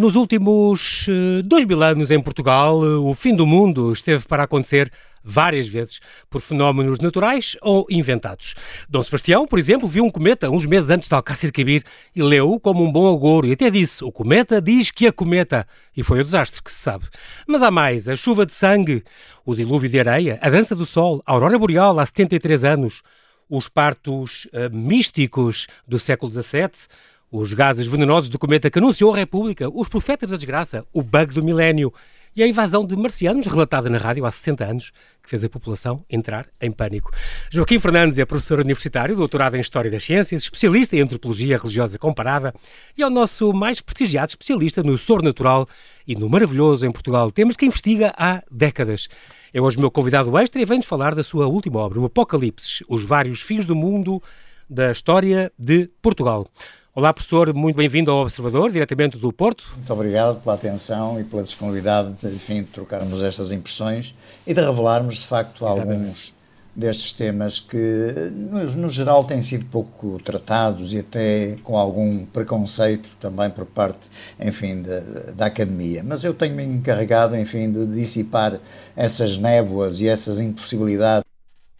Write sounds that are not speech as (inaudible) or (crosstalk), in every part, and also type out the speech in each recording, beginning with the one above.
Nos últimos uh, dois mil anos em Portugal, uh, o fim do mundo esteve para acontecer várias vezes por fenómenos naturais ou inventados. Dom Sebastião, por exemplo, viu um cometa uns meses antes de Alcácer Quibir e leu-o como um bom agouro e até disse: o cometa diz que a cometa. E foi o desastre que se sabe. Mas há mais: a chuva de sangue, o dilúvio de areia, a dança do sol, a aurora boreal há 73 anos, os partos uh, místicos do século XVII, os gases venenosos do cometa que anunciou a República, os profetas da desgraça, o bug do milénio e a invasão de marcianos, relatada na rádio há 60 anos, que fez a população entrar em pânico. Joaquim Fernandes é professor universitário, doutorado em História das Ciências, especialista em Antropologia Religiosa Comparada e é o nosso mais prestigiado especialista no soro natural e no maravilhoso em Portugal, temas que investiga há décadas. É hoje meu convidado extra e vem-nos falar da sua última obra, o Apocalipse, os vários fins do mundo da história de Portugal. Olá, professor, muito bem-vindo ao Observador, diretamente do Porto. Muito obrigado pela atenção e pela disponibilidade de, enfim, de trocarmos estas impressões e de revelarmos, de facto, Exatamente. alguns destes temas que, no, no, geral, têm sido pouco tratados e até com algum preconceito também por parte, enfim, de, da academia. Mas eu tenho-me encarregado, enfim, de dissipar essas névoas e essas impossibilidades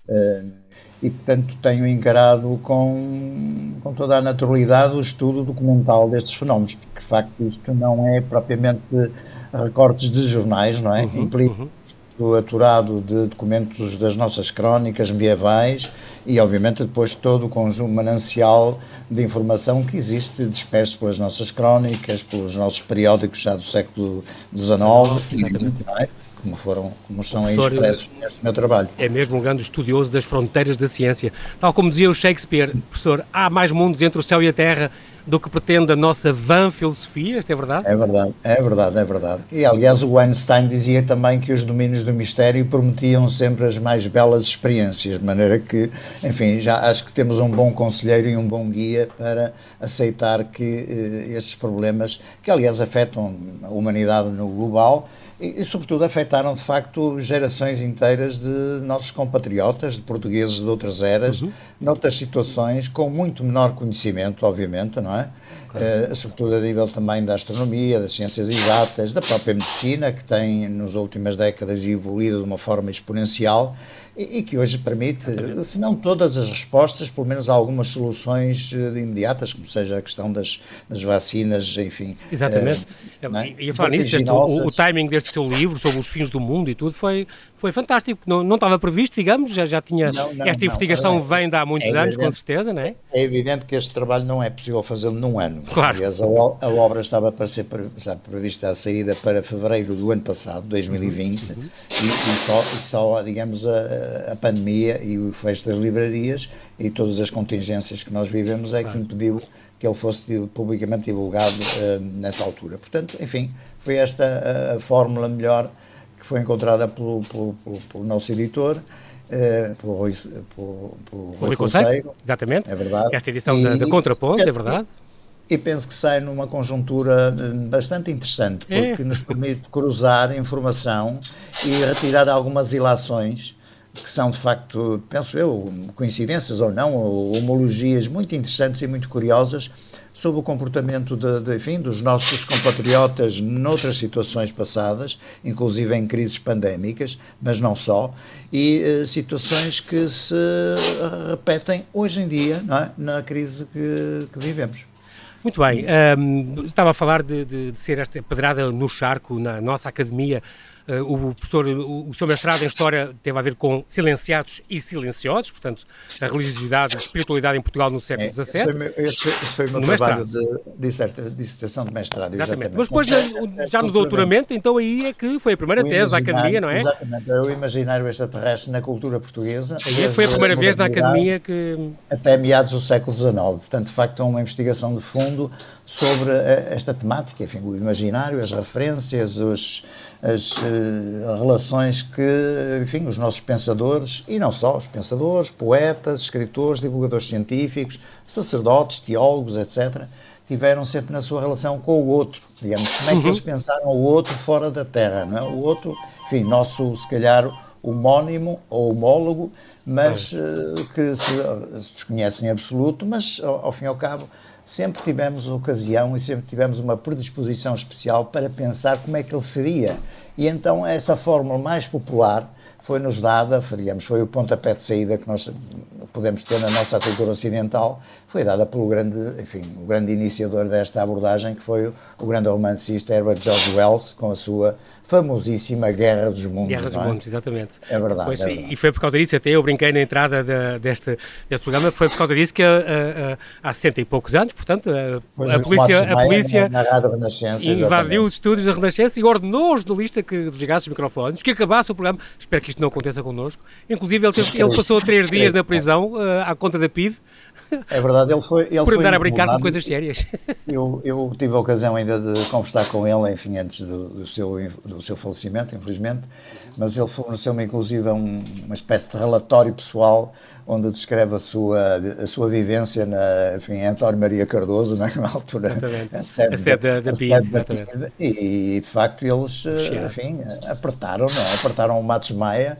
uh, e, portanto, tenho encarado com, com toda a naturalidade o estudo documental destes fenómenos, porque, de facto, isto não é propriamente recortes de jornais, não é? Uhum, Implica uhum. o aturado de documentos das nossas crónicas medievais e, obviamente, depois todo o conjunto manancial de informação que existe disperso pelas nossas crónicas, pelos nossos periódicos já do século XIX, exatamente. É? Como foram, como estão aí expressos neste meu trabalho. É mesmo um grande estudioso das fronteiras da ciência. Tal como dizia o Shakespeare, professor, há mais mundos entre o céu e a terra do que pretende a nossa vã filosofia, isto é verdade? É verdade, é verdade, é verdade. E aliás o Einstein dizia também que os domínios do mistério prometiam sempre as mais belas experiências, de maneira que, enfim, já acho que temos um bom conselheiro e um bom guia para aceitar que eh, estes problemas, que aliás afetam a humanidade no global, e, e, sobretudo, afetaram de facto gerações inteiras de nossos compatriotas, de portugueses de outras eras, uhum. noutras situações, com muito menor conhecimento, obviamente, não é? Claro. Uh, sobretudo a nível também da astronomia, das ciências exatas, da própria medicina, que tem, nas últimas décadas, evoluído de uma forma exponencial e, e que hoje permite, se não todas as respostas, pelo menos algumas soluções uh, imediatas, como seja a questão das, das vacinas, enfim. Exatamente. Uh, é? E a falar nisso, este, o, o timing deste seu livro sobre os fins do mundo e tudo foi, foi fantástico. Não, não estava previsto, digamos, já, já tinha. Não, não, esta investigação não, é, vem de há muitos é anos, evidente, com certeza, não é? É evidente que este trabalho não é possível fazê-lo num ano. Claro. Aliás, a, a, obra estava para ser prevista a saída para fevereiro do ano passado, 2020, uhum. e, e, só, e só, digamos, a, a pandemia e o fecho das livrarias e todas as contingências que nós vivemos é que impediu que ele fosse publicamente divulgado uh, nessa altura. Portanto, enfim, foi esta a fórmula melhor que foi encontrada pelo, pelo, pelo, pelo nosso editor, uh, pelo Rui, pelo, pelo Rui Conceiro. Exatamente. É verdade. Esta edição e, da, da Contraponto, é verdade. E, e penso que sai numa conjuntura eh, bastante interessante, é. porque é. nos permite cruzar informação e retirar algumas ilações que são de facto, penso eu, coincidências ou não, ou homologias muito interessantes e muito curiosas sobre o comportamento de, de, enfim, dos nossos compatriotas noutras situações passadas, inclusive em crises pandémicas, mas não só, e uh, situações que se repetem hoje em dia é? na crise que, que vivemos. Muito bem. Um, estava a falar de, de, de, ser esta pedrada no charco na nossa academia o professor, o, o seu mestrado em História teve a ver com silenciados e silenciosos, portanto, a religiosidade e a espiritualidade em Portugal no século XVII. É, esse, foi, esse, foi o meu no trabalho mestrado. de dissertação de mestrado. Exatamente. exatamente. Mas depois, já, já no doutoramento, então aí é que foi a primeira tese da Academia, não é? Exatamente. É o imaginário extraterrestre na cultura portuguesa. Aí é foi a primeira vez na Academia que... Até meados do século XIX. Portanto, de facto, é uma investigação de fundo sobre eh, esta temática, enfim, o imaginário, as referências, os as uh, relações que, enfim, os nossos pensadores, e não só os pensadores, poetas, escritores, divulgadores científicos, sacerdotes, teólogos, etc., tiveram sempre na sua relação com o outro, digamos, como é que uhum. eles pensaram o outro fora da Terra, não é? O outro, enfim, nosso, se calhar, homónimo ou homólogo, mas uh, que se, se desconhecem em absoluto, mas ao, ao fim e ao cabo sempre tivemos ocasião e sempre tivemos uma predisposição especial para pensar como é que ele seria. E então essa fórmula mais popular foi-nos dada, digamos, foi o pontapé de saída que nós podemos ter na nossa cultura ocidental, foi dada pelo grande, enfim, o grande iniciador desta abordagem, que foi o, grande romancista Herbert George Wells, com a sua famosíssima Guerra dos Mundos. Guerra dos é? Mundos, exatamente. É verdade, pois, é verdade, E foi por causa disso, até eu brinquei na entrada de, deste, deste programa, foi por causa disso que uh, uh, há 60 e poucos anos, portanto, uh, a, polícia, a polícia na, na invadiu os estúdios da Renascença e ordenou ao jornalista que desligasse os microfones, que acabasse o programa. Espero que isto não aconteça connosco. Inclusive, ele, teve, ele passou três dias na prisão à conta da PID. É verdade, ele foi. Ele Por andar a brincar com coisas sérias. (laughs) Eu, eu, tive a ocasião ainda de conversar com ele, enfim, antes do, do seu, do seu falecimento, infelizmente, mas ele forneceu-me inclusive um, uma espécie de relatório pessoal onde descreve a sua, a sua vivência na, enfim, António Maria Cardoso, na altura, a sede, a sede da, da, PID, da PID. E, de facto, eles, enfim, apertaram, não, apertaram o Matos Maia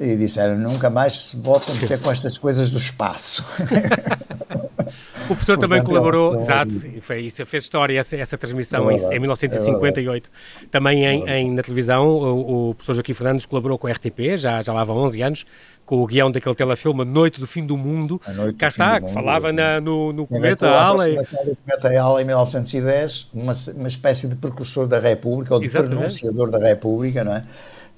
e disseram nunca mais se voltam a ter com estas coisas do espaço. (laughs) O professor Portanto, também colaborou, é exato, foi isso, fez história essa, essa transmissão é em, em 1958. É também em, em, na televisão, o, o, professor Joaquim Fernandes colaborou com a RTP, já, já lá vão 11 anos, com o guião daquele telefilme Noite do Fim do Mundo. Cá está, que falava na, no, no Cometa Alley. do Cometa Alley em 1910, uma, uma espécie de precursor da República, ou de Exatamente. pronunciador da República, não é?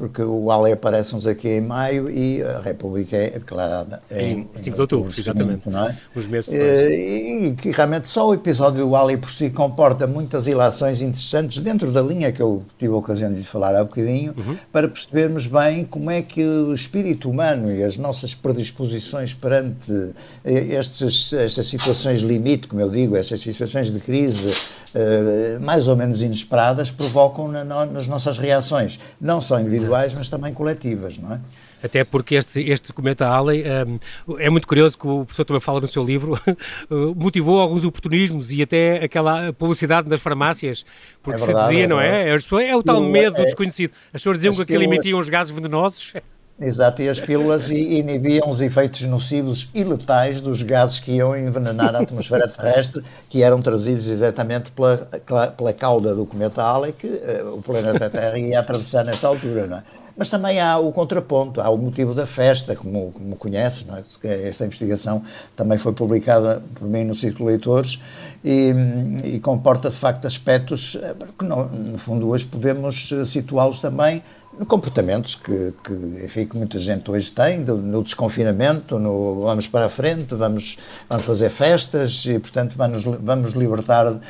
Porque o ALE aparece-nos aqui em maio e a República é declarada em, 5 de outubro, exatamente. Não é? Os meses e, e que realmente só o episódio do ALE por si comporta muitas ilações interessantes dentro da linha que eu tive a ocasião de falar há bocadinho, uhum. para percebermos bem como é que o espírito humano e as nossas predisposições perante estes, estas situações limite, como eu digo, estas situações de crise uh, mais ou menos inesperadas, provocam na, nas nossas reações, não só individuais, mas também coletivas, não é? Até porque este, este documento da Alley um, é muito curioso que o professor também fala no seu livro, (laughs) motivou alguns oportunismos e até aquela publicidade nas farmácias, porque é verdade, se dizia, é não é? É, o tal medo do é, desconhecido. As pessoas diziam que aquilo emitia uns gases venenosos. Exato, e as (laughs) pílulas inibiam os efeitos nocivos e letais dos gases que iam envenenar a atmosfera terrestre, que eram trazidos exatamente pela, pela cauda do cometa Halley, que uh, o planeta Terra ia atravessar nessa altura, não é? Mas também há o contraponto, há o motivo da festa, como, como conhece, não é? essa investigação também foi publicada por mim no Círculo Leitores e, e comporta de facto aspectos eh, que, no, no fundo, hoje podemos eh, situá-los também comportamentos que, que, enfim, que muita gente hoje tem, no desconfinamento, no vamos para a frente, vamos, vamos fazer festas e, portanto, vamos, vamos libertar uh,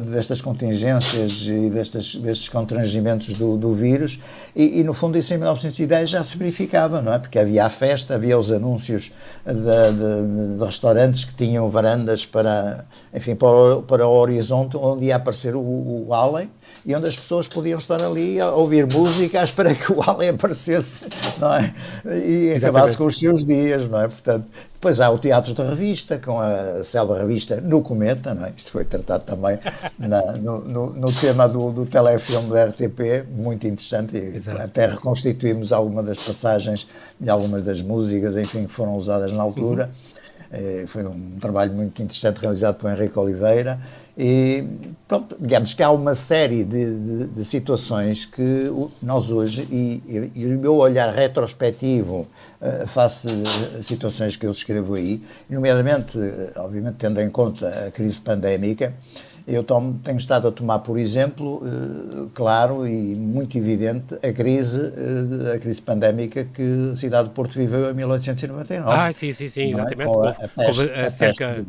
destas contingências e destes, destes constrangimentos do, do vírus. E, e, no fundo, isso em 1910 já se verificava, não é? Porque havia a festa, havia os anúncios de, de, de restaurantes que tinham varandas para, enfim, para para o horizonte, onde ia aparecer o, o Allen e onde as pessoas podiam estar ali a ouvir música à espera que o Allen aparecesse, não é? E acabasse com os seus dias, não é? Portanto, depois há o Teatro da Revista, com a Selva Revista no Cometa, não é? Isto foi tratado também na, no, no, no, tema do, do telefilme da RTP, muito interessante, e Exato. até reconstituímos algumas das passagens e algumas das músicas, enfim, que foram usadas na altura. Uhum. É, foi um trabalho muito interessante realizado por Henrique Oliveira e, pronto, digamos que há uma série de, de, de situações que nós hoje, e, e, o meu olhar retrospectivo uh, face a situações que eu descrevo aí, nomeadamente, obviamente, tendo em conta a crise pandémica, eu tomo, tenho estado a tomar, por exemplo, eh, claro e muito evidente, a crise, eh, a crise pandémica que a cidade de Porto viveu em 1899. Ah, sim, sim, sim, é? exatamente. É? a, peste, a, cerca,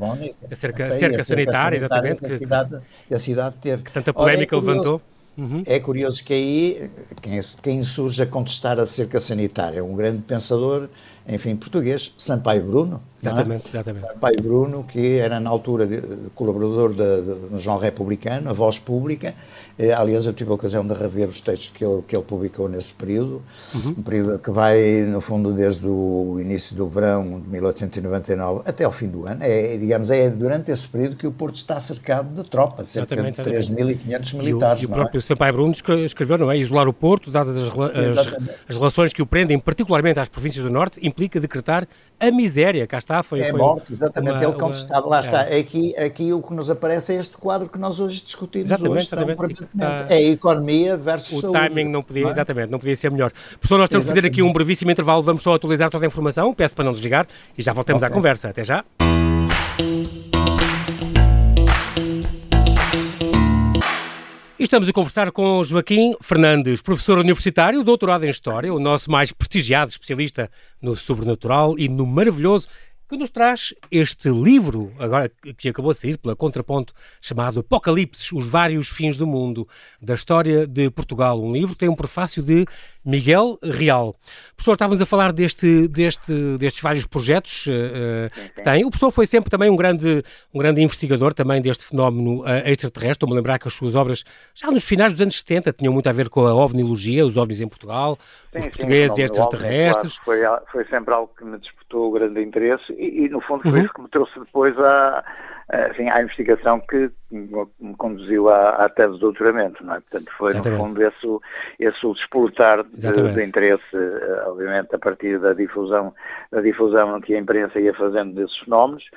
a, cerca, a cerca sanitária, exatamente. Que a cidade, que a cidade teve. Que tanta polémica Ora, é levantou. Uhum. É curioso que aí quem, quem surge a contestar a cerca sanitária é um grande pensador enfim, português, Sampaio Bruno. É? Exatamente, é? exatamente. Sampaio Bruno, que era na altura de, colaborador do Jornal Republicano, a Voz Pública. Eh, aliás, eu tive a ocasião de rever os textos que ele, que ele publicou nesse período, uhum. um período que vai, no fundo, desde o início do verão de 1899 até ao fim do ano. É, digamos, é durante esse período que o Porto está cercado de tropas, cerca exatamente, de 3.500 militares. E o, e o próprio é? Sampaio Bruno escreveu, não é? Isolar o Porto, dadas as, as, as relações que o prendem, particularmente às províncias do Norte, implica decretar a miséria, cá está. Foi, é foi morte, exatamente. Uma, ele contestava, lá é. está. Aqui, aqui o que nos aparece é este quadro que nós hoje discutimos exatamente, hoje. Exatamente. Está... É a economia versus o saúde. timing não podia, não é? exatamente, não podia ser melhor. Professor, nós temos de fazer aqui um brevíssimo intervalo, vamos só atualizar toda a informação, peço para não desligar e já voltamos okay. à conversa. Até já. Estamos a conversar com Joaquim Fernandes, professor universitário, doutorado em História, o nosso mais prestigiado especialista no sobrenatural e no maravilhoso que nos traz este livro, agora que acabou de sair pela Contraponto, chamado Apocalipse, os vários fins do mundo, da história de Portugal. Um livro que tem um prefácio de Miguel Real. Professor, estávamos a falar deste, deste, destes vários projetos uh, que tem. O professor foi sempre também um grande, um grande investigador também deste fenómeno uh, extraterrestre. Estou-me a lembrar que as suas obras, já nos finais dos anos 70, tinham muito a ver com a ovnilogia, os ovnis em Portugal, sim, os portugueses sim, e extraterrestres. Claro, foi, foi sempre algo que me despertou grande interesse e, e no fundo, foi uhum. isso que me trouxe depois à, à investigação que me conduziu à, à tese de doutoramento, não é? Portanto, foi Exatamente. no fundo esse, esse o despoltar de, de, interesse, eh, obviamente, a partir da difusão, da difusão que a imprensa ia fazendo desses fenómenos,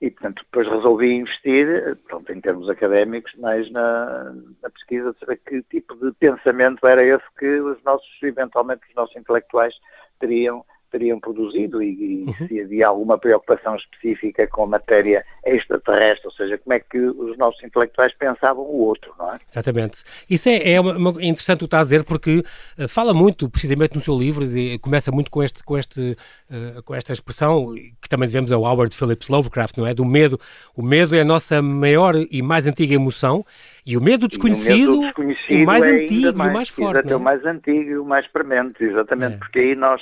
e, portanto, depois resolvi investir, pronto, em termos académicos, mais na, na, pesquisa de saber que tipo de pensamento era esse que os nossos, eventualmente, os nossos intelectuais teriam teriam produzido e, e uhum. se havia alguma preocupação específica com a matéria extraterrestre, ou seja, como é que os nossos intelectuais pensavam o outro, não é? Exatamente. Isso é, é uma, interessante o que está a dizer porque uh, fala muito, precisamente no seu livro, de, começa muito com, este, com, este, uh, com esta expressão que também devemos ao Howard Phillips Lovecraft, não é? Do medo. O medo é a nossa maior e mais antiga emoção e o medo desconhecido, o, medo desconhecido o mais é antigo mais, e o mais forte. é o mais antigo e o mais premente, exatamente, é. porque aí nós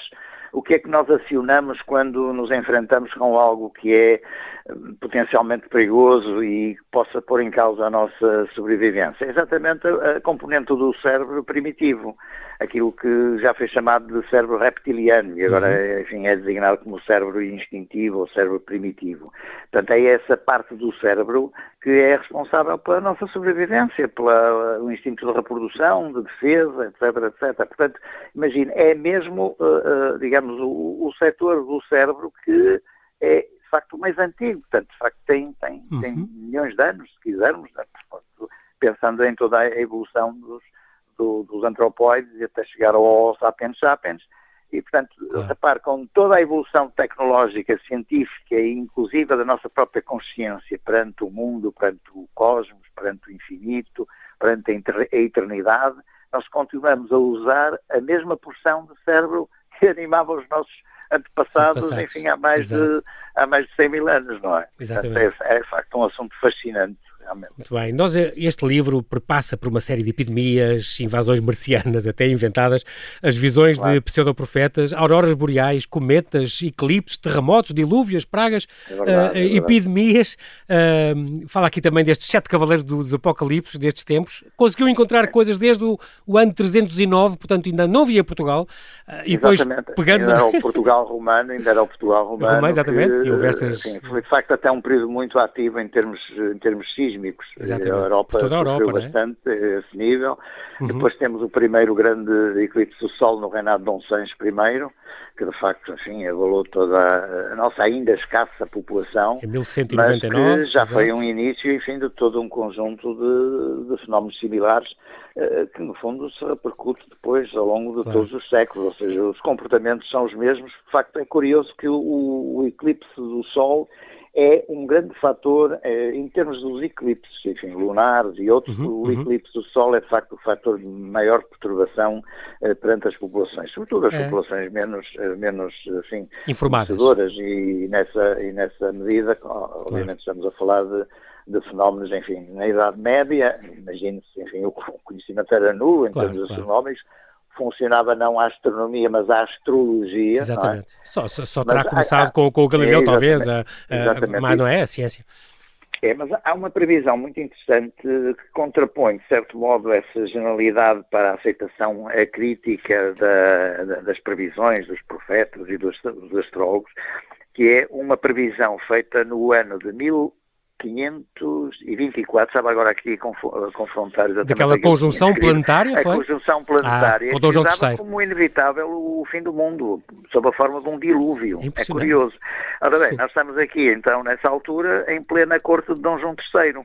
o que é que nós acionamos quando nos enfrentamos com algo que é hum, potencialmente perigoso e que possa pôr em causa a nossa sobrevivência? É exatamente a, a componente do cérebro primitivo, aquilo que já foi chamado de cérebro reptiliano e agora uhum. enfim, é designado como cérebro instintivo ou cérebro primitivo. Portanto, é essa parte do cérebro que é responsável pela nossa sobrevivência, pelo instinto de reprodução, de defesa, etc, etc. Portanto, imagine, é mesmo, uh, uh, digamos, o, o setor do cérebro que é, de facto, o mais antigo. Portanto, de facto, tem, tem, uhum. tem milhões de anos, se quisermos, né? pensando em toda a evolução dos, do, dos antropóides e até chegar ao sapiens sapiens, e, portanto, claro. repare, com toda a evolução tecnológica, científica e inclusive da nossa própria consciência perante o mundo, perante o cosmos, perante o infinito, perante a eternidade, nós continuamos a usar a mesma porção de cérebro (laughs) que animava os nossos antepassados, antepassados. enfim, há mais, de, há mais de 100 mil anos, não é? Exatamente. Portanto, é, é, de facto, um assunto fascinante realmente. Muito bem. Nós, eh, este livro perpassa por uma série de epidemias, invasões marcianas (laughs) até inventadas, as visões claro. de pseudoprofetas, auroras boreais, cometas, eclipses, terremotos, dilúvios, pragas, é verdade, uh, é epidemias. Uh, fala aqui também destes sete cavaleiros do, dos apocalipses destes tempos. Conseguiu encontrar coisas desde o, o, ano 309, portanto ainda não via Portugal. Uh, e depois pegando... Ainda era o (laughs) Portugal romano, ainda era o Portugal romano. Romano, exatamente. Que, e houve estas... Sim, foi de facto até um período muito ativo em termos, em termos sísmicos. Exatamente. A Europa toda a Europa, né? bastante a esse nível. Uhum. Depois temos o primeiro grande eclipse do Sol no reinado de Dom Sancho I, que de facto, enfim, avalou toda a, nossa ainda escassa população. Em 1199. Mas que já exato. foi um início, enfim, de todo um conjunto de, de fenómenos similares eh, que no fundo se repercute depois ao longo de claro. todos os séculos, ou seja, os comportamentos são os mesmos. De facto, é curioso que o, o eclipse do Sol é um grande fator eh, em termos dos eclipses, enfim, lunares e outros. Uhum, o uhum. eclipse do Sol é de facto o fator de maior perturbação eh, perante as populações, sobretudo as é. populações menos, eh, menos enfim, informadas e nessa, e nessa medida, obviamente estamos a falar de de fenómenos, enfim, na Idade Média, imagine-se, enfim, o (laughs) conhecimento era nulo em claro, termos claro. astronómicos, funcionava não a astronomia, mas a astrologia. É? Exatamente. É? Só, só, só, terá mas, começado com, com o Galileu, é, talvez, a, a, mas não é a ciência. É, mas há uma previsão muito interessante que contrapõe, de certo modo, essa generalidade para a aceitação a crítica da, da, das previsões dos profetas e dos, dos astrólogos, que é uma previsão feita no ano de 1000 1524, estava agora aqui a confrontar exatamente. Daquela conjunção planetária, foi? A conjunção planetária, ah, que usava como inevitável o fim do mundo, sob a forma de um dilúvio. É curioso. Ora bem, nós estamos aqui, então, nessa altura, em plena corte de Dom João III.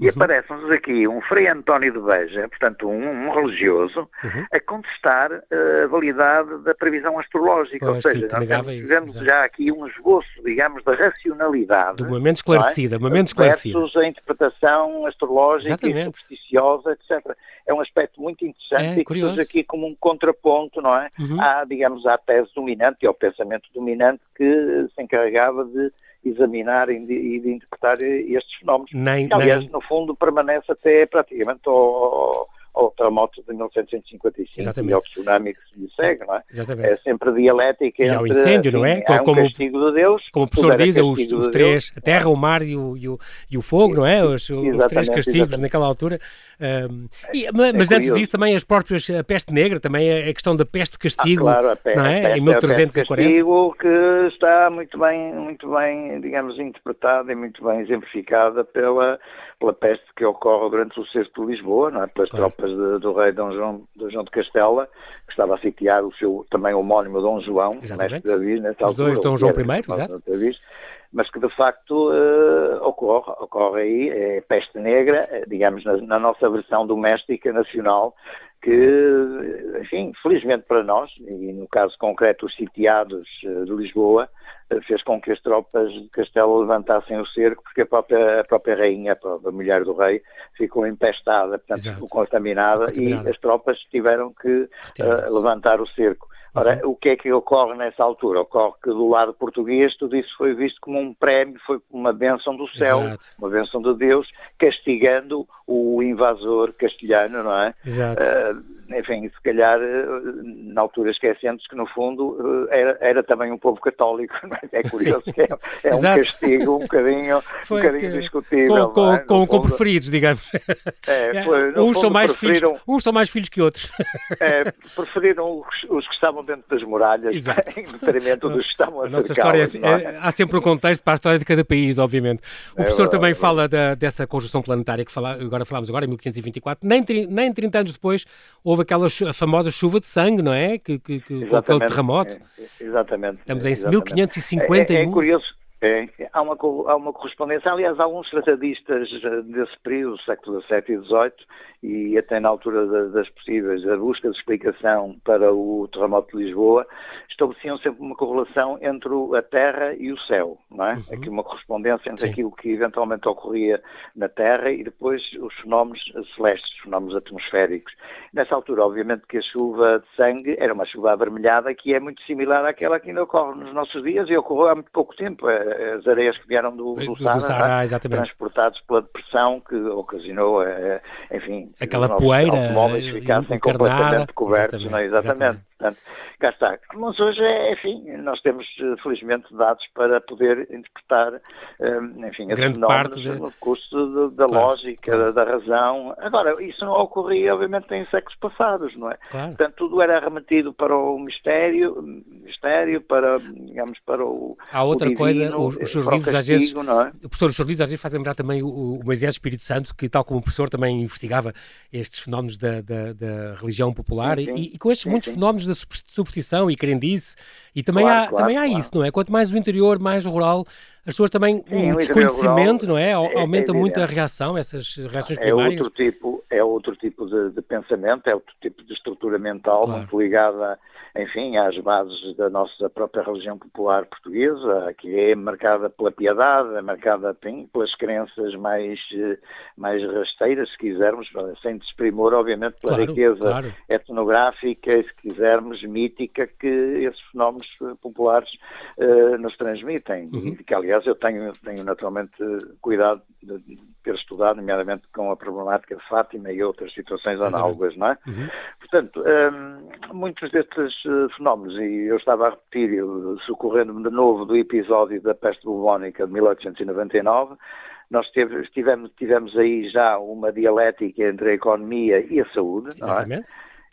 E uhum. aparece-nos aqui um Frei António de Beja, portanto um, um religioso, uhum. a contestar uh, a validade da previsão astrológica. Pois, Ou seja, nós temos, já aqui um esboço, digamos, da racionalidade. Do momento esclarecido, é? momento esclarecido. Versus a interpretação astrológica Exatamente. e supersticiosa, etc. É um aspecto muito interessante é, e que surge aqui como um contraponto, não é? Uhum. À, digamos, à tese dominante e ao pensamento dominante que se encarregava de examinar e de, interpretar estes fenómenos. Nem, que, aliás, nem... no fundo, permanece até praticamente ao, ao terremoto de 1755 Exatamente. e ao tsunami que se lhe segue, não é? Exatamente. É sempre dialética e entre... ao incêndio, não é? Há como, um castigo de Deus. Como o professor diz, os, os três, Deus. a terra, o mar e o, e o, e o fogo, não é? Os, os três castigos exatamente. naquela altura. Um, e, é mas é antes disso também as próprias, a peste negra, também a questão da peste castigo, ah, claro, a peste, não é? Peste, em 1340. castigo que está muito bem, muito bem, digamos, interpretada e muito bem exemplificada pela pela peste que ocorre durante o cerco de Lisboa, não é? pelas claro. tropas de, do rei Dom João, Dom João de Castela, que estava a sitiar o seu também homónimo Dom João, Exatamente. mestre Davi, nessa Os dois, Dom João I, exato. Mas que de facto uh, ocorre, ocorre aí, é peste negra, eh, digamos, na, na nossa versão doméstica nacional, que, enfim, felizmente para nós, e no caso concreto os sitiados eh, de Lisboa, eh, fez com que as tropas de Castelo levantassem o cerco, porque a própria, a própria rainha, a própria mulher do rei, ficou empestada, portanto, ficou contaminada, contaminada, e as tropas tiveram que uh, levantar o cerco. Ora, uhum. o que é que ocorre nessa altura? Ocorre que do lado português tudo isso foi visto como um prémio, foi uma bênção do céu, Exato. uma bênção de Deus, castigando o invasor castelhano, não é? Exato. Uh, enfim, se calhar, eh, na altura esquecendo que no fundo eh, era, era também um povo católico, (laughs) é? é? curioso que é, (laughs) é um castigo um bocadinho, (laughs) um bocadinho discutível. Com, com, é? com, com, preferidos, digamos. É, foi, uns, são mais filhos, uns são mais filhos que outros. É, preferiram os, os, que estavam dentro das muralhas Exato. em detrimento dos que estavam a, a nossa história é, é, Há sempre um contexto para a história de cada país, obviamente. O professor também fala da, dessa conjunção planetária que fala, agora falámos agora, em 1524. Nem, nem 30 anos depois houve aquela famosa chuva de sangue, não é? Que, que, que aquele terremoto. É, exatamente. Estamos em exatamente. 1551. É, é curioso, é, há, uma, há uma correspondência, aliás, alguns tratadistas eh, desse período, século XVII e XVIII, e até na altura das possíveis, a busca de explicação para o terremoto de Lisboa, estabeleciam sempre uma correlação entre a Terra e o céu, não é? Uhum. Aqui uma correspondência entre Sim. aquilo que eventualmente ocorria na Terra e depois os fenómenos celestes, os fenómenos atmosféricos. Nessa altura, obviamente, que a chuva de sangue era uma chuva avermelhada que é muito similar àquela que ainda ocorre nos nossos dias e ocorreu há muito pouco tempo. As areias que vieram do, do, do Sahara, é? transportados pela depressão que ocasionou, eh, enfim, aquela poeira os automóveis ficassem completamente cobertos, exatamente, não é? exatamente. exatamente. Portanto, cá está. Mas hoje, é, enfim, nós temos felizmente dados para poder interpretar, eh, enfim, Grande parte de... no curso de, da claro, lógica, claro. Da, da, razão. Agora, isso não ocorria, obviamente, em séculos passados, não é? Claro. Portanto, tudo era remetido para o mistério, mistério para, digamos, para o Há outra o divino, coisa, os, os seus livros, castigo, às vezes, é? o professor, os seus livros às vezes fazem lembrar também o, o Moisés Espírito Santo, que tal como o professor também investigava estes fenómenos da, da, da religião popular sim, sim. E, e, com estes sim, muitos fenómenos da superstição e crendice, e também claro, há, claro, também há claro. isso, não é? Quanto mais o interior, mais rural, as pessoas também, o desconhecimento, não é? é Aumenta é muito a reação, essas reações é primárias. Outro tipo, é outro tipo de, de pensamento, é outro tipo de estrutura mental, muito ligada enfim, às bases da nossa própria religião popular portuguesa, que é marcada pela piedade, é marcada enfim, pelas crenças mais, mais rasteiras, se quisermos, sem desprimor, obviamente, pela claro, riqueza claro. etnográfica, se quisermos, mítica, que esses fenómenos populares uh, nos transmitem. Uhum. E que, aliás, eu tenho, tenho naturalmente cuidado de ter estudado, nomeadamente com a problemática de Fátima e outras situações análogas, não é? Uhum. Portanto, um, muitos destes uh, fenómenos, e eu estava a repetir, socorrendo-me de novo do episódio da peste bubónica de 1899, nós tivemos, tivemos aí já uma dialética entre a economia e a saúde, Exatamente.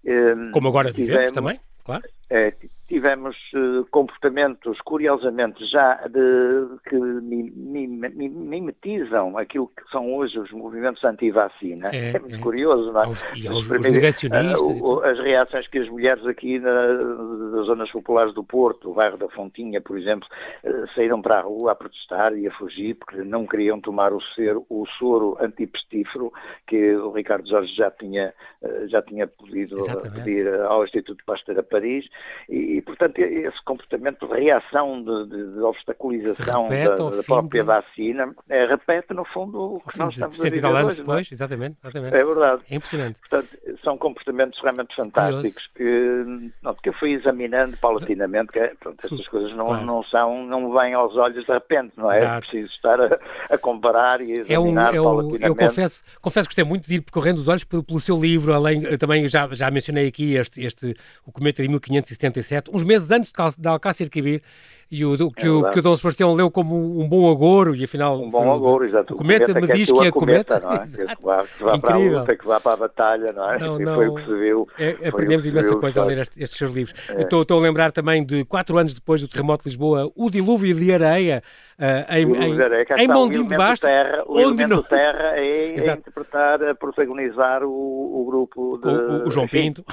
É? Como agora vivemos tivemos, também, claro. É, tivemos uh, comportamentos, curiosamente, já de, que mimetizam aquilo que são hoje os movimentos anti-vacina. É, é, muito é. curioso, não é? Os, e os, os negacionistas. Uh, as reações que as mulheres aqui na, das zonas populares do Porto, o bairro da Fontinha, por exemplo, uh, saíram para a rua a protestar e a fugir porque não queriam tomar o, ser, o soro antipestífero que o Ricardo Jorge já tinha, já tinha pedido pedir ao Instituto Pasteur a Paris e, portanto, esse comportamento de reação, de, de, de obstaculização da, da, própria vacina, é, repete, no fundo, o que nós estamos a viver anos hoje. É? Depois, exatamente, exatamente. É verdade. É impressionante. Portanto, são comportamentos realmente fantásticos que, não, que eu fui examinando paulatinamente, que pronto, estas coisas não, claro. não são, não vêm aos olhos de repente, não é? É preciso estar a, a comparar e examinar é um, é paulatinamente. Eu confesso, confesso que gostei muito de ir percorrendo os olhos pelo, pelo seu livro, além, também já, já mencionei aqui este, este, o Cometa de 1577, uns meses antes de Alcácer Quibir, e o, que, é o, que o Dom Sebastião leu como um bom agouro e afinal um bom agouro, exato. O cometa, me diz que é cometa, não é? (laughs) que vá, que vá para a luta, que vá para a batalha, não é? Não, não, foi o que se viu. É, aprendemos imensa viu, coisa a ler estes, estes seus livros. É. Estou, estou a lembrar também de quatro anos depois do terremoto de Lisboa, o dilúvio de areia uh, em, em, areia, em Mondim de Basto. Terra, o onde não... terra é, (laughs) é interpretar, a protagonizar o, o grupo de... O, o João enfim, Pinto.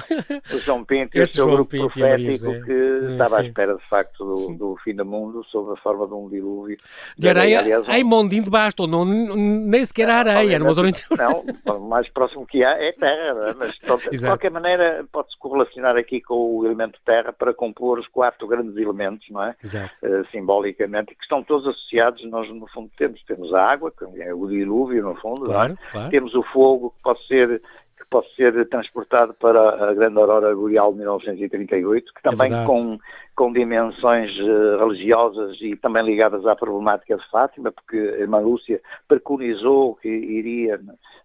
O João Pinto, (laughs) este, este João grupo Pinto profético que estava à espera de facto do, fim do mundo, sob a forma de um dilúvio. De areia, aliás, um... em Mondim de Basto, não, nem sequer a areia, numa zona interior. Não, o mais próximo que há é terra, é? mas de qualquer maneira pode-se correlacionar aqui com o elemento terra para compor os quatro grandes elementos, não é? Uh, simbolicamente, que estão todos associados, nós no fundo temos, temos a água, que é o dilúvio no fundo, claro, é? claro. temos o fogo, que pode ser que pode ser transportado para a grande aurora boreal de 1938, que também é com, com dimensões uh, religiosas e também ligadas à problemática de Fátima, porque a irmã Lúcia preconizou que iria,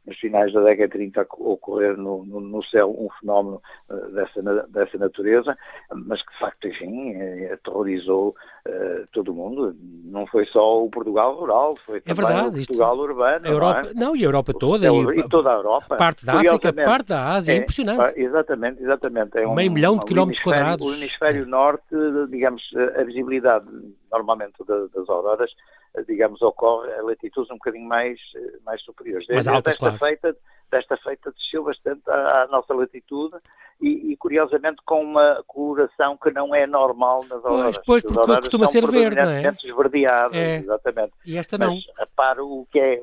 nos finais da década de 30, ocorrer no, no, no céu um fenómeno uh, dessa, dessa natureza, mas que de facto, enfim, eh, aterrorizou uh, todo o mundo. Não foi só o Portugal rural, foi é também verdade, o Portugal isto, urbano. Europa, não, é? não, e a Europa toda. E, e, toda a Europa. Parte da África, parte da Ásia, é, é impressionante. Exatamente, exatamente. É um, Meio milhão de quilómetros quadrados. O hemisfério norte, digamos, a visibilidade normalmente das auroras, digamos, ocorre a latitudes um bocadinho mais, mais superiores. Mais altas, desta claro. feita, desta feita desceu bastante à, à nossa latitude e, e, curiosamente com uma coloração que não é normal nas auroras. Pois, pois porque costuma ser verde, não é? é. exatamente. E esta não. Mas o que é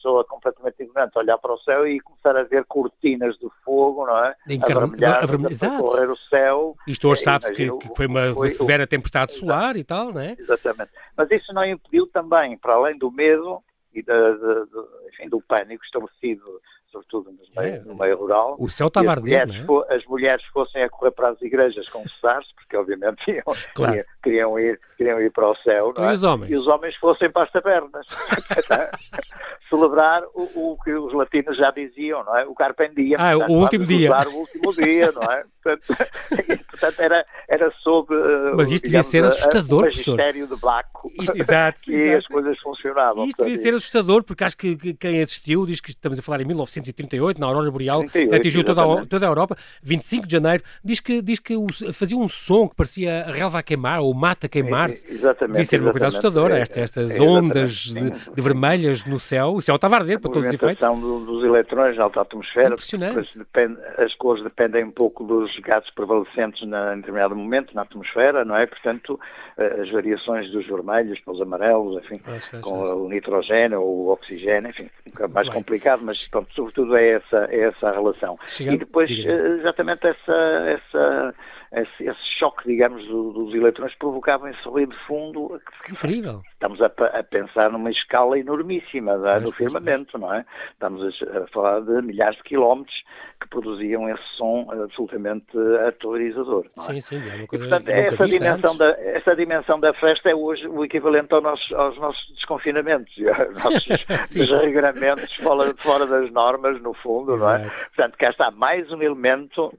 pessoa completamente ignorante olhar para o céu e começar a ver cortinas de fogo, não é? Encarnar, a, correr o céu. Isto hoje sabe-se que, que, foi uma, foi, uma severa tempestade solar e tal, não é? Exatamente. Mas isso não impediu também, para além do medo e da, da, da, enfim, do pânico estabelecido sobretudo no meio, é, no meio rural. O céu estava a arder, mulheres, é? As mulheres fossem a correr para as igrejas confessar-se, porque obviamente (laughs) iam, claro. Queriam, ir, queriam ir para o céu, não é? e, os homens? e os homens fossem para as tabernas. (laughs) Celebrar o, o, que os latinos já diziam, não é? O carpe diem. Ah, portanto, o último dia. o último dia, não é? Portanto, (laughs) portanto era, era sobre. Uh, Mas isto devia ser assustador, professor. O magistério de Blaco. Isto, exato. (laughs) e exato. as coisas funcionavam. Isto devia ser assustador, porque acho que, que quem assistiu diz que estamos a falar em 1938, na Aurora Boreal, 38, atingiu toda a, toda a Europa, 25 de janeiro. Diz que, diz que fazia um som que parecia a relva a queimar, ou o mata queimar-se. Exatamente. Devia ser uma coisa assustadora, é, estas, estas é, ondas de, de, vermelhas no céu. O céu estava a arder para todos os efeitos. A do, dos eletrões na alta atmosfera. Impressionante. Depende, as cores dependem um pouco dos gases prevalecentes na, em determinado momento na atmosfera, não é? Portanto, eh, as variações dos vermelhos para os amarelos, enfim, com o nitrogênio ou o oxigênio, enfim, um mais complicado, mas pronto, sobretudo é essa, é essa a relação. Chegando, e depois, eh, exatamente essa, essa esse, esse choque, digamos, do, dos eletrões provocava esse ruído de fundo. Incrível. Estamos a, a pensar numa escala enormíssima da, do firmamento, não é? Estamos a, a, falar de milhares de quilómetros que produziam esse som absolutamente aterrorizador. É? Sim, sim, é uma coisa e, portanto, essa dimensão, da, essa dimensão da festa é hoje o equivalente ao nosso, aos nossos desconfinamentos, aos (laughs) nossos desregramentos fora, fora das normas, no fundo, Exato. não é? Portanto, cá está mais um elemento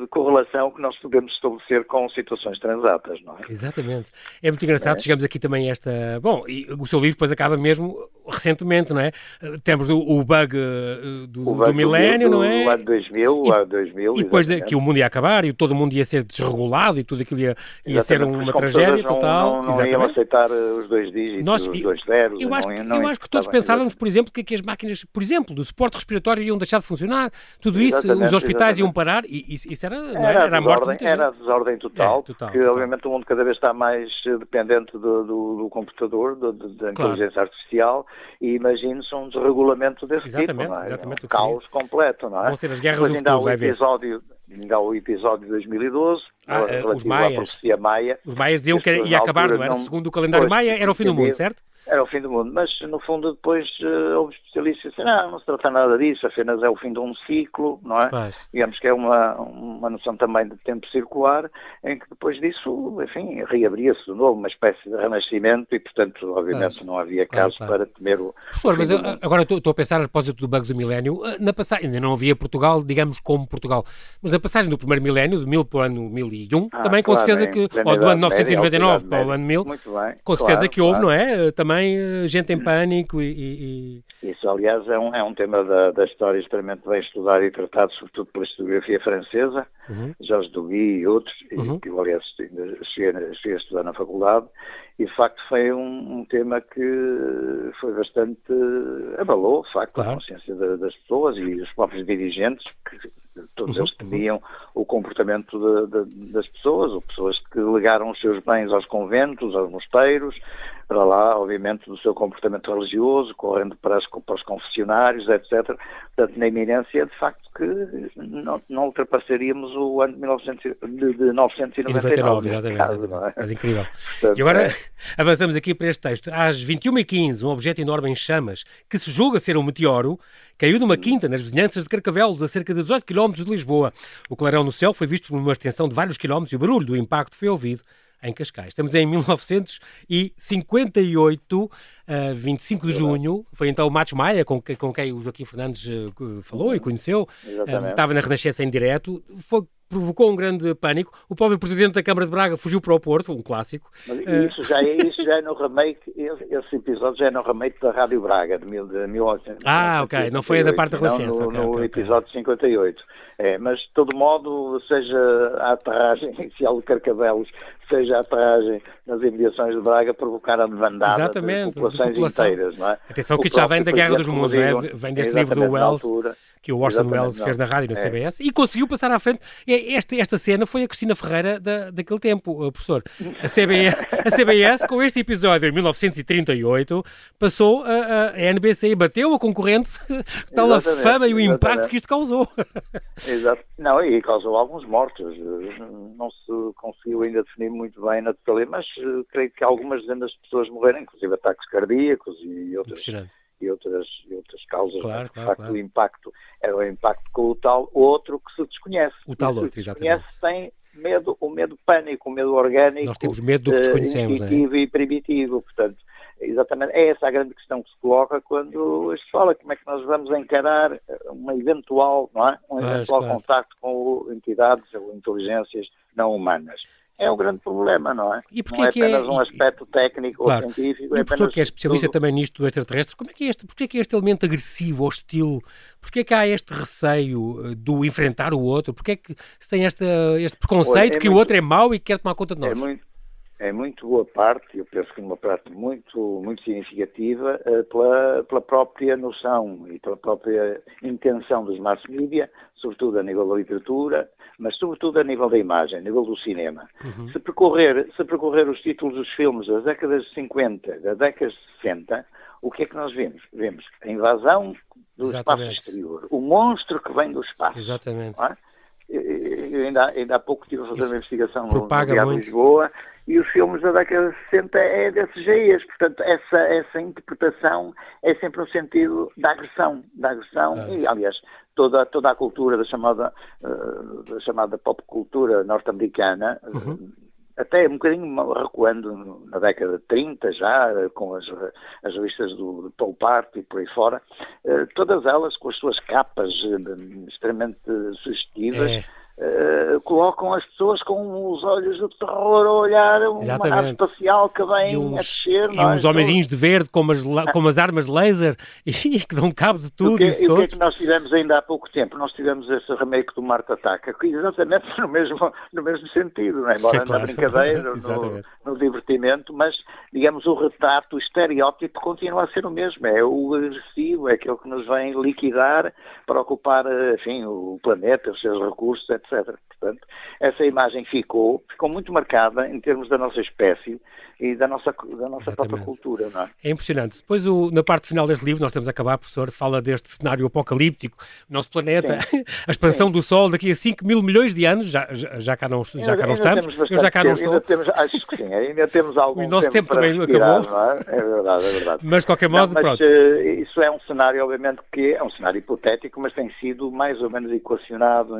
de correlação que nós podemos podemos estabelecer com situações transatas, não é? Exatamente. É muito engraçado, é. chegamos aqui também a esta... Bom, e o seu livro depois acaba mesmo recentemente, não é? Temos o, o bug do, o bug do milénio, não é? O ano 2000, o ano 2000. E depois de, que o mundo ia acabar e todo o mundo ia ser desregulado e tudo aquilo ia, ia ser uma tragédia não, total. Não, não iam aceitar os dois dígitos, Nós, os dois zeros. Eu acho, não, eu acho que todos pensávamos, por exemplo, que, que as máquinas, por exemplo, do suporte respiratório iam deixar de funcionar, tudo isso, os hospitais exatamente. iam parar e isso, era, era, era, era a morte Era a desordem total, é, total porque total. obviamente o mundo cada vez está mais dependente do, do, do computador, do, da inteligência claro. artificial e imagine-se um desregulamento desse exatamente, tipo, não é? Exatamente, um caos completo, não é? Vão ser as guerras Depois do futuro, vai. Episódio, ainda há o episódio de 2012, ah, os maias. Maia. Os maias diziam que ia acabar, não era? Não... Segundo o calendário pois, maia, era o fim do mundo, certo? Era o fim do mundo. Mas, no fundo, depois uh, houve especialistas que disseram, não, não se trata nada disso, apenas é o fim de um ciclo, não é? Pois. Digamos que é uma, uma noção também de tempo circular, em que depois disso, enfim, reabria-se de novo uma espécie de renascimento e, portanto, obviamente pois. não havia caso claro, claro. para temer o. Professor, mas eu, agora estou a pensar a propósito do bug do milénio, eh, na passagem, ainda não havia Portugal, digamos, como Portugal, mas na passagem do primeiro milénio, de mil para o ano 1001, ah, também com certeza que, ou do ano 999 para o ano 1000, com certeza claro, que houve, não é? Também eh, gente em pânico e... e... Isso, aliás, é um, é um tema da, da história extremamente bem estudado e tratado, sobretudo pela historiografia francesa, uhum. Jorge Duguy e outros, uhum. que eu, aliás, cheguei, cheguei a estudar na faculdade, e de facto foi um, um, tema que foi bastante abalou, de facto, claro. a consciência das pessoas e os próprios dirigentes, que todos uhum. eles pediam o comportamento de, de, das pessoas, ou pessoas que legaram os seus bens aos conventos, aos mosteiros, para lá, obviamente, do seu comportamento religioso, correndo para, as, para os confessionários, etc. Portanto, na iminência, de facto, que não, não ultrapassaríamos o ano de, 1900, de, de 999. exatamente. Caso, é? Mas incrível. Portanto, e agora é... (laughs) avançamos aqui para este texto. Às 21h15, um objeto enorme em chamas, que se julga ser um meteoro, caiu numa quinta nas vizinhanças de Carcavelos, a cerca de 18 km de Lisboa. O clarão no céu foi visto por uma extensão de vários quilómetros e o barulho do impacto foi ouvido em Cascais. Estamos em 1958, uh, 25 de junho, foi então o Matos Maia, com, com quem o Joaquim Fernandes uh, falou e conheceu, uh, estava na Renascença em direto, foi provocou um grande pânico. O próprio presidente da Câmara de Braga fugiu para o Porto, um clássico. Mas isso, já é, isso já é no remake, esse episódio já é no remake da Rádio Braga, de, mil, de 1958. Ah, ok, não foi a da parte da Renascença. No, okay, no okay, episódio okay. 58. É, mas, de todo modo, seja a aterragem (laughs) inicial de Carcavelos, seja a aterragem nas imediações de Braga, provocaram bandada Exatamente, de populações inteiras, não é? Atenção que isto já vem da Guerra dos Mundos, não é? Vem deste livro do Wells que o Orson Welles fez na rádio, na é. CBS, e conseguiu passar à frente. Esta, esta cena foi a Cristina Ferreira da, daquele tempo, professor. A CBS, a CBS, com este episódio em 1938, passou a, a NBC e bateu a concorrente, (laughs) tal a fama e o impacto exatamente. que isto causou. Exato. Não, e causou alguns mortos. Não se conseguiu ainda definir muito bem na totalidade, mas uh, creio que algumas dezenas de pessoas morreram, inclusive ataques cardíacos e outras e outras, e outras causas. Claro, de facto, claro. o impacto era o impacto com o tal outro que se desconhece. O tal outro, exatamente. Desconhece tem medo, o medo pânico, o medo orgânico. Nós temos medo do que desconhecemos, uh, é? e primitivo, portanto. Exatamente, é essa a grande questão que se coloca quando se fala como é que nós vamos encarar uma eventual, não é? um eventual claro. contacto com entidades ou inteligências não humanas é o grande problema, não é? E não é, é apenas é... um aspecto técnico claro. ou científico. E o professor que é especialista tudo... também nisto do extraterrestre, como é que é este, porque é que é este elemento agressivo, hostil, porque é que há este receio eh, do enfrentar o outro, porque é que se tem esta, este preconceito é que muito... o outro é mau e quer tomar conta de nós? É muito, é muito boa parte, eu penso que uma parte muito, muito significativa, uh, pela, pela própria noção e pela própria intenção dos mass media, sobretudo a nível da literatura, mas sobretudo a nível da imagem, a nível do cinema. Uhum. Se, percorrer, se percorrer os títulos dos filmes das décadas de 50, das décadas de 60, o que é que nós vemos? Vemos a invasão do Exatamente. espaço exterior, o monstro que vem do espaço. Exatamente. É? Eu ainda, ainda há pouco estive a fazer Isso uma investigação no, de Lisboa e os filmes da década de 60 é desses dias, portanto essa, essa interpretação é sempre no sentido da agressão, da agressão é. e aliás toda, toda a cultura da chamada, uh, da chamada pop cultura norte-americana uhum até um bocadinho recuando na década de 30 já, com as, as revistas do, do Paul Part e por aí fora, eh, todas elas com as suas capas eh, extremamente sugestivas, é. Uh, colocam as pessoas com os olhos do terror a olhar uma nave espacial que vem uns, a descer. E é? uns homenzinhos de verde com as, com as armas laser (laughs) e que dão cabo de tudo. E, e o que é que nós tivemos ainda há pouco tempo? Nós tivemos esse remake do Marte Ataca, exatamente (laughs) no mesmo, no mesmo sentido, não é? embora (laughs) é claro. na brincadeira, no, no, divertimento, mas digamos o retrato, o estereótipo continua a ser o mesmo, é o agressivo, é aquele que nos vem liquidar para ocupar enfim, o planeta, os seus recursos, etc etc. Portanto, essa imagem ficou, ficou muito marcada em termos da nossa espécie e da nossa, da nossa própria cultura. Não é? é impressionante. Depois, o, na parte final deste livro, nós temos a acabar, professor, fala deste cenário apocalíptico, nosso planeta, Sim. (laughs) a expansão Sim. do Sol daqui a 5 mil milhões de anos, já, já, já cá não, já cá não estamos, eu já cá não estou. Ainda temos, acho que sim, ainda temos (laughs) algum O nosso tempo, tempo também respirar, acabou. É? é? verdade, é verdade. Mas, de qualquer modo, não, mas, pronto. Uh, isso é um cenário, obviamente, que é um cenário hipotético, mas tem sido mais ou menos equacionado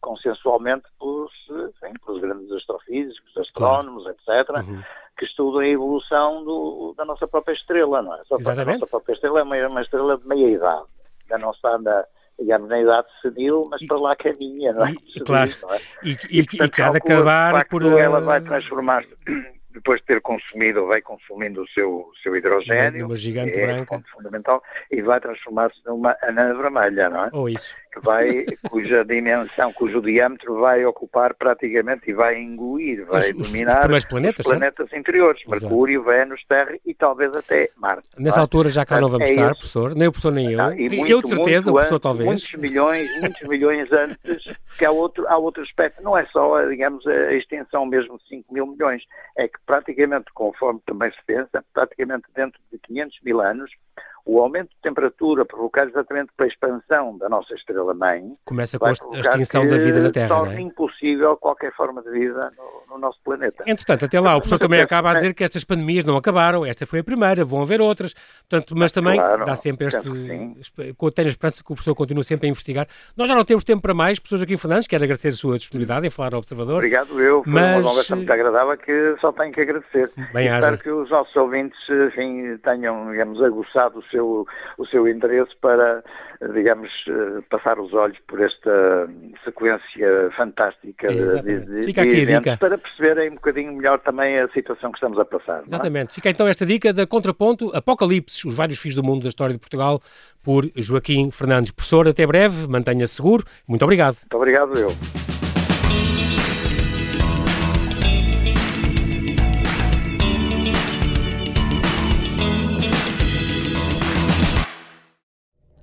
consensualmente pelos, enfim, pelos grandes astrofísicos, astrónomos, claro. etc., uhum. Que estudam a evolução do, da nossa própria estrela, não é? Só Exatamente. A nossa própria estrela é uma, uma estrela de meia idade, da nossa anda digamos, na idade senil, mas para lá caminha, não é? E, claro, não é? e, e, e, e cada acabar por... Ela vai transformar-se (clears throat) depois de ter consumido, vai consumindo o seu, o seu hidrogênio, uma gigante é branca. fundamental, e vai transformar-se numa anã vermelha, não é? Ou isso que vai, cuja dimensão, cujo diâmetro vai ocupar praticamente e vai engolir, vai os, dominar os planetas, os planetas interiores, Exato. Mercúrio, Vênus, Terra e talvez até Marte. Nessa é? altura já cá não vamos é estar, esse. professor, nem o professor nem eu. Ah, e muito, eu de certeza, o professor antes, talvez. Muitos milhões, muitos milhões antes, que há outro, há outro aspecto, não é só, digamos, a extensão mesmo de 5 mil milhões, é que praticamente, conforme também se pensa, praticamente dentro de 500 mil anos, o aumento de temperatura provocado exatamente pela expansão da nossa estrela-mãe começa com a extinção da vida na Terra, torna é? impossível qualquer forma de vida no, no, nosso planeta. Entretanto, até lá, o professor também acaba a dizer que estas pandemias não acabaram, esta foi a primeira, vão haver outras, portanto, mas também claro, dá sempre este... Tenho a esperança que o professor continue sempre a investigar. Nós já não temos tempo para mais, professor Joaquim Fernandes, quero agradecer a sua disponibilidade em falar ao Observador. Obrigado, eu, foi mas... uma conversa muito agradável que só tenho que agradecer. Bem espero que os nossos ouvintes, enfim, tenham, digamos, aguçado o seu, o seu interesse para, digamos, eh, passar os olhos por esta sequência fantástica de, de, Fica aqui dica. para perceberem um bocadinho melhor também a situação que estamos a passar. É? Exatamente. É? Fica então esta dica da Contraponto Apocalipse, os vários fins do mundo da história de Portugal, por Joaquim Fernandes. Professor, até breve, mantenha-se seguro. Muito obrigado. Muito obrigado, eu.